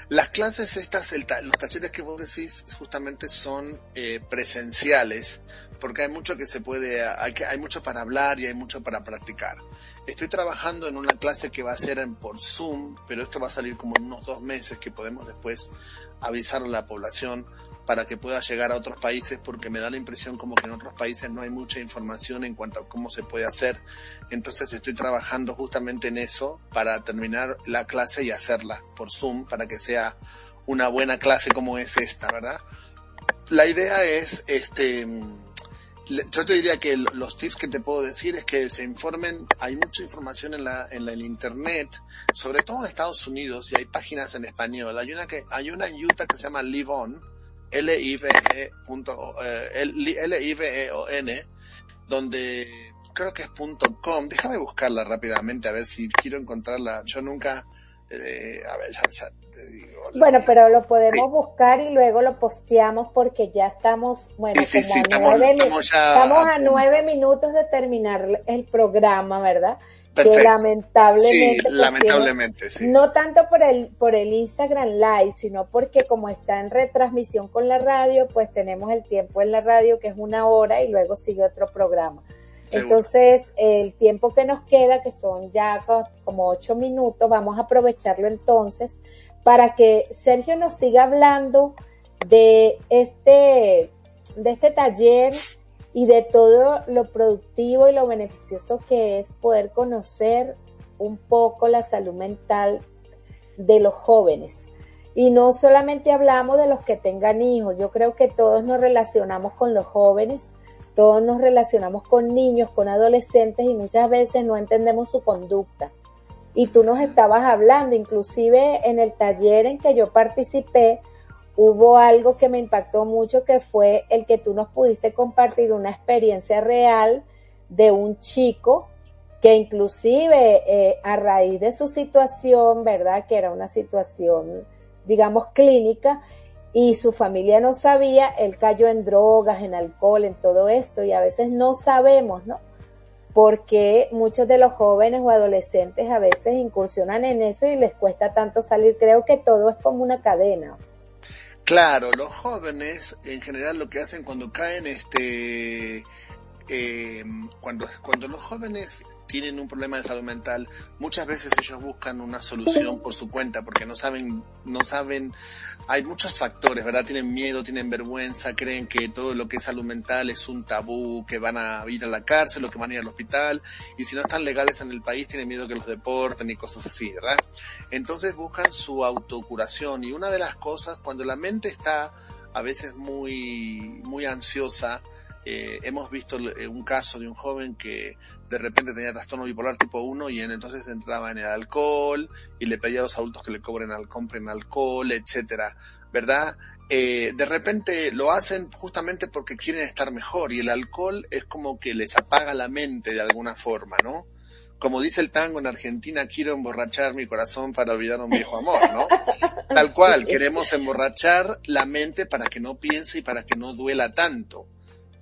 Las clases estas, los talleres que vos decís justamente son eh, presenciales, porque hay mucho que se puede, hay, hay mucho para hablar y hay mucho para practicar. Estoy trabajando en una clase que va a ser en, por Zoom, pero esto va a salir como en unos dos meses que podemos después avisar a la población para que pueda llegar a otros países porque me da la impresión como que en otros países no hay mucha información en cuanto a cómo se puede hacer. Entonces estoy trabajando justamente en eso para terminar la clase y hacerla por Zoom para que sea una buena clase como es esta, ¿verdad? La idea es, este, yo te diría que los tips que te puedo decir es que se informen, hay mucha información en la, en el internet, sobre todo en Estados Unidos, y hay páginas en español. Hay una que, hay una en Utah que se llama Live On, L-I-V-E-O-N, donde creo que es .com. Déjame buscarla rápidamente a ver si quiero encontrarla. Yo nunca, eh, a ver, ya, ya. Bueno, pero lo podemos buscar y luego lo posteamos porque ya estamos, bueno, Sí, como sí, a estamos- nueve, estamos estamos a nueve minutos de terminar el programa, ¿verdad? Que Perfecto. lamentablemente. Sí, pues, lamentablemente, tiene- sí. No tanto por el, por el Instagram Live, sino porque como está en retransmisión con la radio, pues tenemos el tiempo en la radio que es una hora y luego sigue otro programa. Entonces, el tiempo que nos queda, que son ya co- como ocho minutos, vamos a aprovecharlo entonces para que Sergio nos siga hablando de este, de este taller y de todo lo productivo y lo beneficioso que es poder conocer un poco la salud mental de los jóvenes. Y no solamente hablamos de los que tengan hijos, yo creo que todos nos relacionamos con los jóvenes, todos nos relacionamos con niños, con adolescentes y muchas veces no entendemos su conducta. Y tú nos estabas hablando, inclusive en el taller en que yo participé, hubo algo que me impactó mucho que fue el que tú nos pudiste compartir una experiencia real de un chico que inclusive eh, a raíz de su situación, ¿verdad? Que era una situación, digamos, clínica, y su familia no sabía, él cayó en drogas, en alcohol, en todo esto, y a veces no sabemos, ¿no? Porque muchos de los jóvenes o adolescentes a veces incursionan en eso y les cuesta tanto salir. Creo que todo es como una cadena. Claro, los jóvenes en general lo que hacen cuando caen este eh, cuando cuando los jóvenes tienen un problema de salud mental, muchas veces ellos buscan una solución por su cuenta porque no saben no saben hay muchos factores, ¿verdad? Tienen miedo, tienen vergüenza, creen que todo lo que es salud mental es un tabú, que van a ir a la cárcel o que van a ir al hospital y si no están legales en el país tienen miedo que los deporten y cosas así, ¿verdad? Entonces buscan su autocuración y una de las cosas cuando la mente está a veces muy muy ansiosa eh, hemos visto eh, un caso de un joven que de repente tenía trastorno bipolar tipo 1 y en, entonces entraba en el alcohol y le pedía a los adultos que le cobren al, compren alcohol, etcétera, ¿verdad? Eh, de repente lo hacen justamente porque quieren estar mejor y el alcohol es como que les apaga la mente de alguna forma, ¿no? Como dice el tango en Argentina, quiero emborrachar mi corazón para olvidar un viejo amor, ¿no? Tal cual, queremos emborrachar la mente para que no piense y para que no duela tanto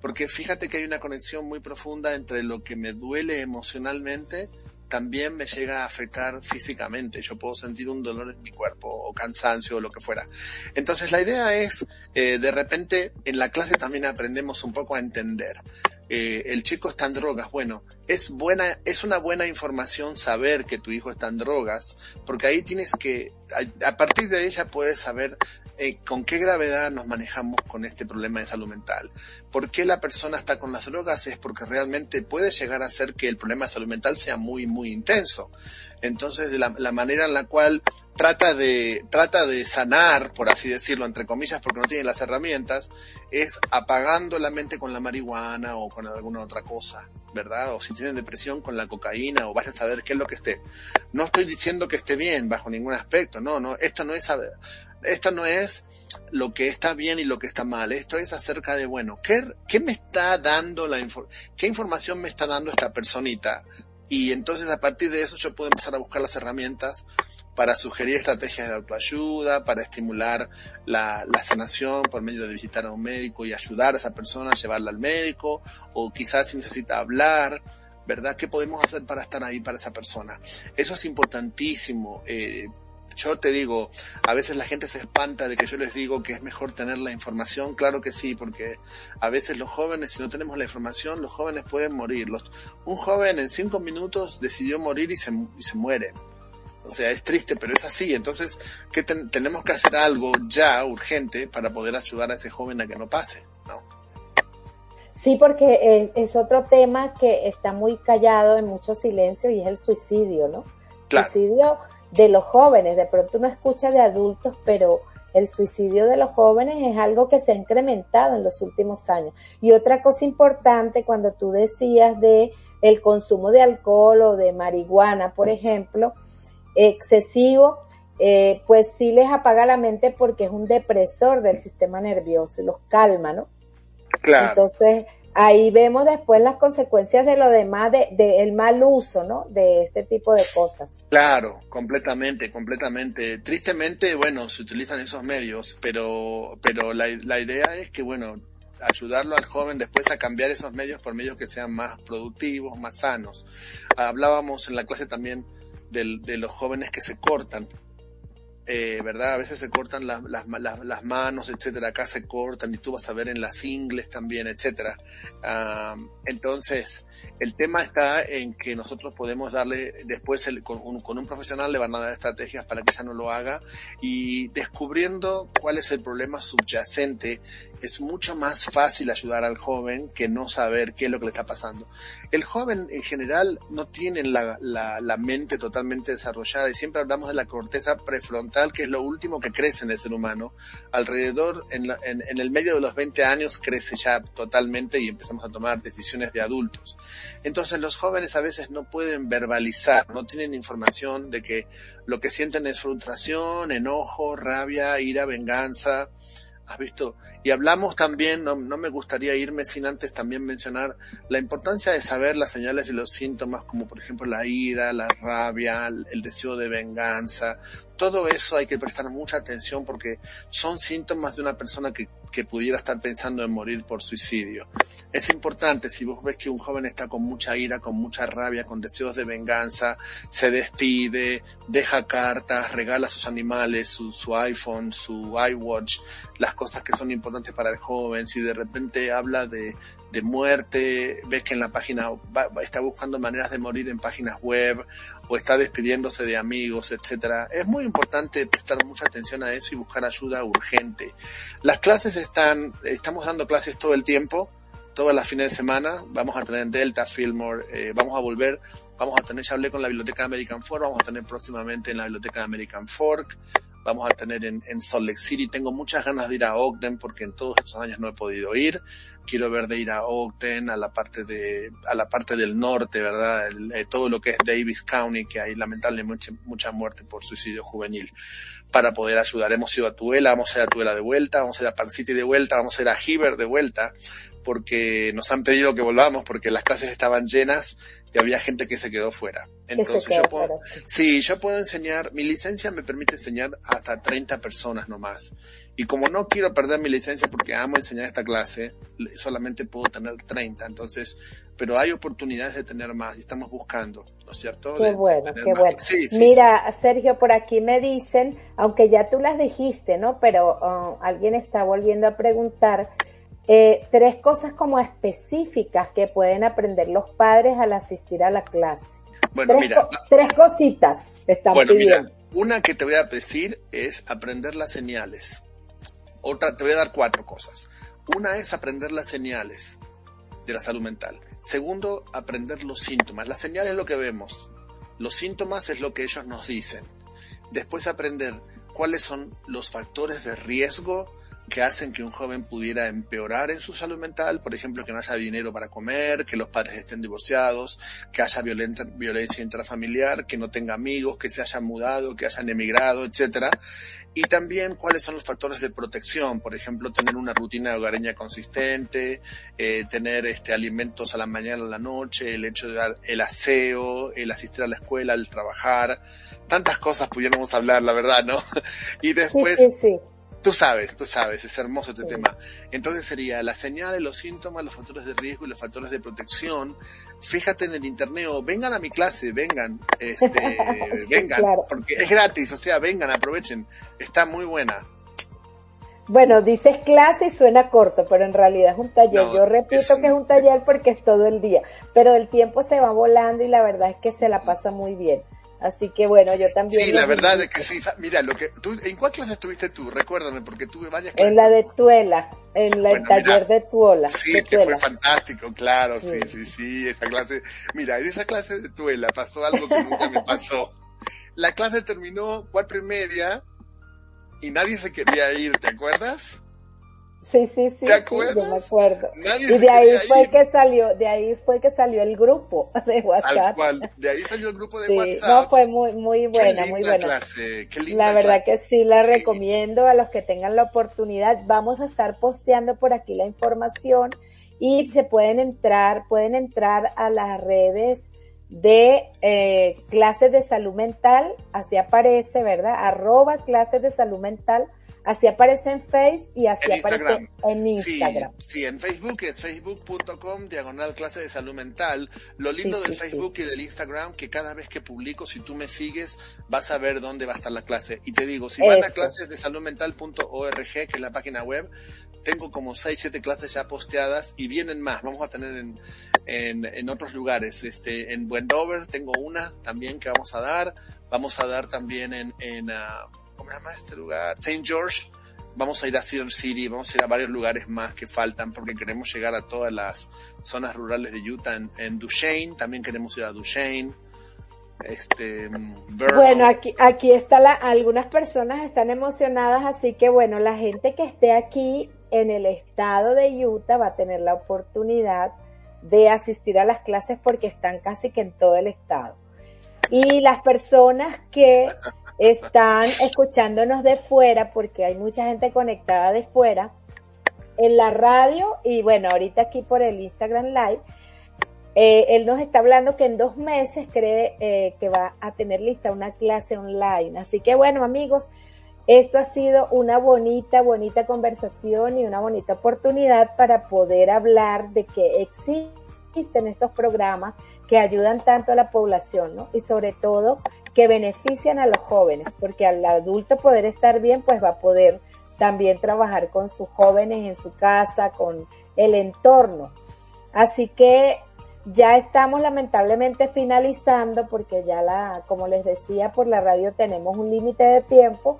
porque fíjate que hay una conexión muy profunda entre lo que me duele emocionalmente también me llega a afectar físicamente. Yo puedo sentir un dolor en mi cuerpo o cansancio o lo que fuera. Entonces la idea es, eh, de repente en la clase también aprendemos un poco a entender. Eh, el chico está en drogas. Bueno, es buena, es una buena información saber que tu hijo está en drogas, porque ahí tienes que, a, a partir de ella puedes saber eh, con qué gravedad nos manejamos con este problema de salud mental. ¿Por qué la persona está con las drogas? Es porque realmente puede llegar a ser que el problema de salud mental sea muy, muy intenso. Entonces, la, manera en la cual trata de, trata de sanar, por así decirlo, entre comillas, porque no tiene las herramientas, es apagando la mente con la marihuana o con alguna otra cosa, ¿verdad? O si tienen depresión con la cocaína o vaya a saber qué es lo que esté. No estoy diciendo que esté bien bajo ningún aspecto, no, no, esto no es saber, esto no es lo que está bien y lo que está mal, esto es acerca de, bueno, ¿qué, qué me está dando la qué información me está dando esta personita? Y entonces a partir de eso yo puedo empezar a buscar las herramientas para sugerir estrategias de autoayuda, para estimular la, la, sanación por medio de visitar a un médico y ayudar a esa persona a llevarla al médico, o quizás si necesita hablar, ¿verdad? ¿Qué podemos hacer para estar ahí para esa persona? Eso es importantísimo. Eh, yo te digo, a veces la gente se espanta de que yo les digo que es mejor tener la información, claro que sí, porque a veces los jóvenes, si no tenemos la información, los jóvenes pueden morir. Los, un joven en cinco minutos decidió morir y se, y se muere. O sea, es triste, pero es así. Entonces, ¿qué ten, tenemos que hacer algo ya urgente para poder ayudar a ese joven a que no pase, ¿no? Sí, porque es, es, otro tema que está muy callado en mucho silencio y es el suicidio, ¿no? Claro. Suicidio de los jóvenes. De pronto uno escucha de adultos, pero el suicidio de los jóvenes es algo que se ha incrementado en los últimos años. Y otra cosa importante, cuando tú decías de el consumo de alcohol o de marihuana, por ejemplo, excesivo, eh, pues sí les apaga la mente porque es un depresor del sistema nervioso y los calma, ¿no? Claro. Entonces, ahí vemos después las consecuencias de lo demás, de, el mal uso, ¿no? De este tipo de cosas. Claro, completamente, completamente. Tristemente, bueno, se utilizan esos medios, pero, pero la, la idea es que, bueno, ayudarlo al joven después a cambiar esos medios por medios que sean más productivos, más sanos. Hablábamos en la clase también de los jóvenes que se cortan eh, ¿verdad? A veces se cortan las, las, las, manos, etcétera, acá se cortan y tú vas a ver en las ingles también, etcétera. entonces, el tema está en que nosotros podemos darle, después con, un, con, un, profesional le van a dar estrategias para que ella no lo haga y descubriendo cuál es el problema subyacente, es mucho más fácil ayudar al joven que no saber qué es lo que le está pasando. El joven en general no tiene la, la, la mente totalmente desarrollada y siempre hablamos de la corteza prefrontal, que es lo último que crece en el ser humano. Alrededor, en, en, en el medio de los 20 años, crece ya totalmente y empezamos a tomar decisiones de adultos. Entonces los jóvenes a veces no pueden verbalizar, no tienen información de que lo que sienten es frustración, enojo, rabia, ira, venganza. ¿Has visto? Y hablamos también, no, no, me gustaría irme sin antes también mencionar la importancia de saber las señales y los síntomas, como por ejemplo la ira, la rabia, el deseo de venganza. Todo eso hay que prestar mucha atención porque son síntomas de una persona que que pudiera estar pensando en morir por suicidio. Es importante, si vos ves que un joven está con mucha ira, con mucha rabia, con deseos de venganza, se despide, deja cartas, regala sus animales, su, iPhone, su iWatch, las cosas que son importantes para el joven, si de repente habla de, de muerte, ves que en la página está buscando maneras de morir en páginas web o está despidiéndose de amigos, etcétera. Es muy importante prestar mucha atención a eso y buscar ayuda urgente. Las clases están, estamos dando clases todo el tiempo, todas las fines de semana. Vamos a tener Delta, Fillmore, eh, vamos a volver, vamos a tener, ya hablé con la Biblioteca American Fork, vamos a tener próximamente en la Biblioteca American Fork vamos a tener en, en, Salt Lake City. Tengo muchas ganas de ir a Ogden porque en todos estos años no he podido ir. Quiero ver de ir a Ogden, a la parte de, a la parte del norte, ¿verdad? Eh, todo lo que es Davis County, que hay lamentablemente mucha, muerte por suicidio juvenil. Para poder ayudar. Hemos ido a Tuela, vamos a ir a Tuela de vuelta, vamos a ir a Park City de vuelta, vamos a ir a Heber de vuelta, porque nos han pedido que volvamos porque las clases estaban llenas y había gente que se quedó fuera. Entonces yo puedo, sí, yo puedo enseñar, mi licencia me permite enseñar hasta 30 personas nomás. Y como no quiero perder mi licencia porque amo enseñar esta clase, solamente puedo tener 30. Entonces, pero hay oportunidades de tener más y estamos buscando, ¿no es cierto? Qué bueno, qué bueno. Mira, Sergio, por aquí me dicen, aunque ya tú las dijiste, ¿no? Pero uh, alguien está volviendo a preguntar, eh, tres cosas como específicas que pueden aprender los padres al asistir a la clase. Bueno, tres, mira. tres cositas están bueno, pidiendo. Mira, una que te voy a decir es aprender las señales. Otra, te voy a dar cuatro cosas. Una es aprender las señales de la salud mental. Segundo, aprender los síntomas. Las señales es lo que vemos. Los síntomas es lo que ellos nos dicen. Después aprender cuáles son los factores de riesgo que hacen que un joven pudiera empeorar en su salud mental, por ejemplo, que no haya dinero para comer, que los padres estén divorciados, que haya violenta, violencia intrafamiliar, que no tenga amigos, que se hayan mudado, que hayan emigrado, etcétera. Y también cuáles son los factores de protección, por ejemplo, tener una rutina hogareña consistente, eh, tener este alimentos a la mañana, a la noche, el hecho de dar el aseo, el asistir a la escuela, el trabajar, tantas cosas pudiéramos hablar, la verdad, ¿no? Y después sí, sí, sí Tú sabes, tú sabes, es hermoso este sí. tema. Entonces sería la señal de los síntomas, los factores de riesgo y los factores de protección. Fíjate en el internet o vengan a mi clase, vengan, este, sí, vengan, claro. porque es gratis, o sea, vengan, aprovechen. Está muy buena. Bueno, dices clase y suena corto, pero en realidad es un taller. No, Yo repito es un... que es un taller porque es todo el día, pero el tiempo se va volando y la verdad es que se la pasa muy bien. Así que bueno, yo también. Sí, la verdad es que sí. Mira, lo que tú, ¿en cuál clase estuviste tú? Recuérdame, porque tuve varias clases. En la de Tuela, en la, bueno, el taller mira, de Tuela. Sí, de que fue fantástico, claro, sí. sí, sí, sí, esa clase. Mira, en esa clase de Tuela pasó algo que nunca me pasó. La clase terminó cuatro y media y nadie se quería ir, ¿te acuerdas? Sí, sí, sí, sí, yo me acuerdo. y de ahí, fue que salió, de ahí fue que salió el grupo de WhatsApp. de ahí salió el grupo de sí, WhatsApp. No, fue muy, muy buena, muy buena. Clase, qué linda la verdad que sí, la recomiendo a los que tengan la oportunidad. Vamos a estar posteando por aquí la información y se pueden entrar, pueden entrar a las redes de eh, clases de salud mental, así aparece, ¿verdad? Arroba clases de salud mental Así aparece en Face y así aparece en Instagram. Sí, en Facebook es facebook.com diagonal clase de salud mental. Lo lindo del Facebook y del Instagram que cada vez que publico, si tú me sigues, vas a ver dónde va a estar la clase. Y te digo, si van a clases de salud mental.org, que es la página web, tengo como 6, 7 clases ya posteadas y vienen más. Vamos a tener en, en, en otros lugares. Este, en Wendover tengo una también que vamos a dar. Vamos a dar también en, en uh, ¿cómo este lugar? St. George. Vamos a ir a Cedar City, vamos a ir a varios lugares más que faltan porque queremos llegar a todas las zonas rurales de Utah. En, Duchesne, también queremos ir a Duchesne. Este, bueno, aquí, aquí está la, algunas personas están emocionadas, así que bueno, la gente que esté aquí en el estado de Utah va a tener la oportunidad de asistir a las clases porque están casi que en todo el estado. Y las personas que están escuchándonos de fuera, porque hay mucha gente conectada de fuera, en la radio y bueno, ahorita aquí por el Instagram Live, eh, él nos está hablando que en dos meses cree eh, que va a tener lista una clase online. Así que bueno, amigos, esto ha sido una bonita, bonita conversación y una bonita oportunidad para poder hablar de que existen estos programas que ayudan tanto a la población, ¿no? Y sobre todo que benefician a los jóvenes, porque al adulto poder estar bien, pues va a poder también trabajar con sus jóvenes en su casa, con el entorno. Así que ya estamos lamentablemente finalizando porque ya la, como les decía, por la radio tenemos un límite de tiempo,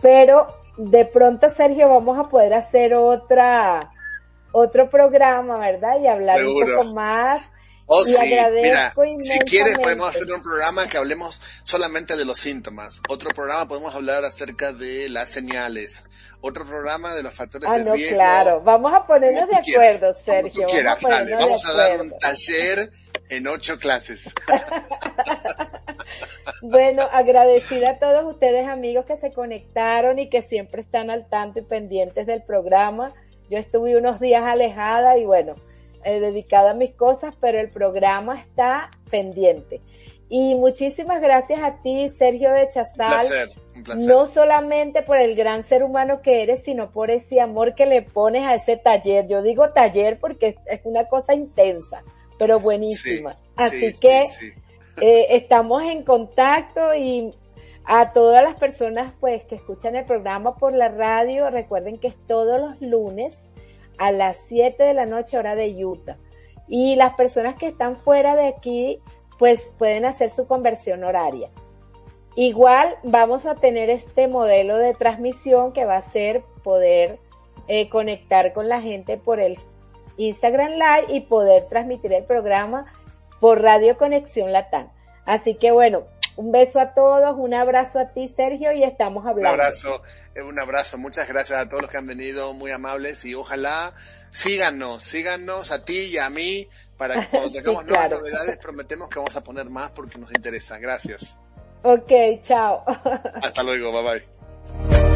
pero de pronto Sergio vamos a poder hacer otra, otro programa, ¿verdad? Y hablar un poco más Oh, sí, mira, si quieres podemos hacer un programa que hablemos solamente de los síntomas. Otro programa podemos hablar acerca de las señales. Otro programa de los factores ah, de no, claro. Vamos a ponernos de acuerdo, Sergio. vamos a, vamos a dar un taller en ocho clases. bueno, agradecida a todos ustedes amigos que se conectaron y que siempre están al tanto y pendientes del programa. Yo estuve unos días alejada y bueno, eh, dedicada a mis cosas, pero el programa está pendiente. Y muchísimas gracias a ti, Sergio de Chazal. No solamente por el gran ser humano que eres, sino por ese amor que le pones a ese taller. Yo digo taller porque es una cosa intensa, pero buenísima. Así que eh, estamos en contacto y a todas las personas pues que escuchan el programa por la radio, recuerden que es todos los lunes a las 7 de la noche hora de Utah. Y las personas que están fuera de aquí, pues pueden hacer su conversión horaria. Igual vamos a tener este modelo de transmisión que va a ser poder eh, conectar con la gente por el Instagram Live y poder transmitir el programa por Radio Conexión Latán. Así que bueno, un beso a todos, un abrazo a ti Sergio y estamos hablando. Un abrazo, eh, un abrazo, muchas gracias a todos los que han venido, muy amables y ojalá síganos, síganos a ti y a mí para que cuando tengamos nuevas novedades prometemos que vamos a poner más porque nos interesa. Gracias. Ok, chao. Hasta luego, bye bye.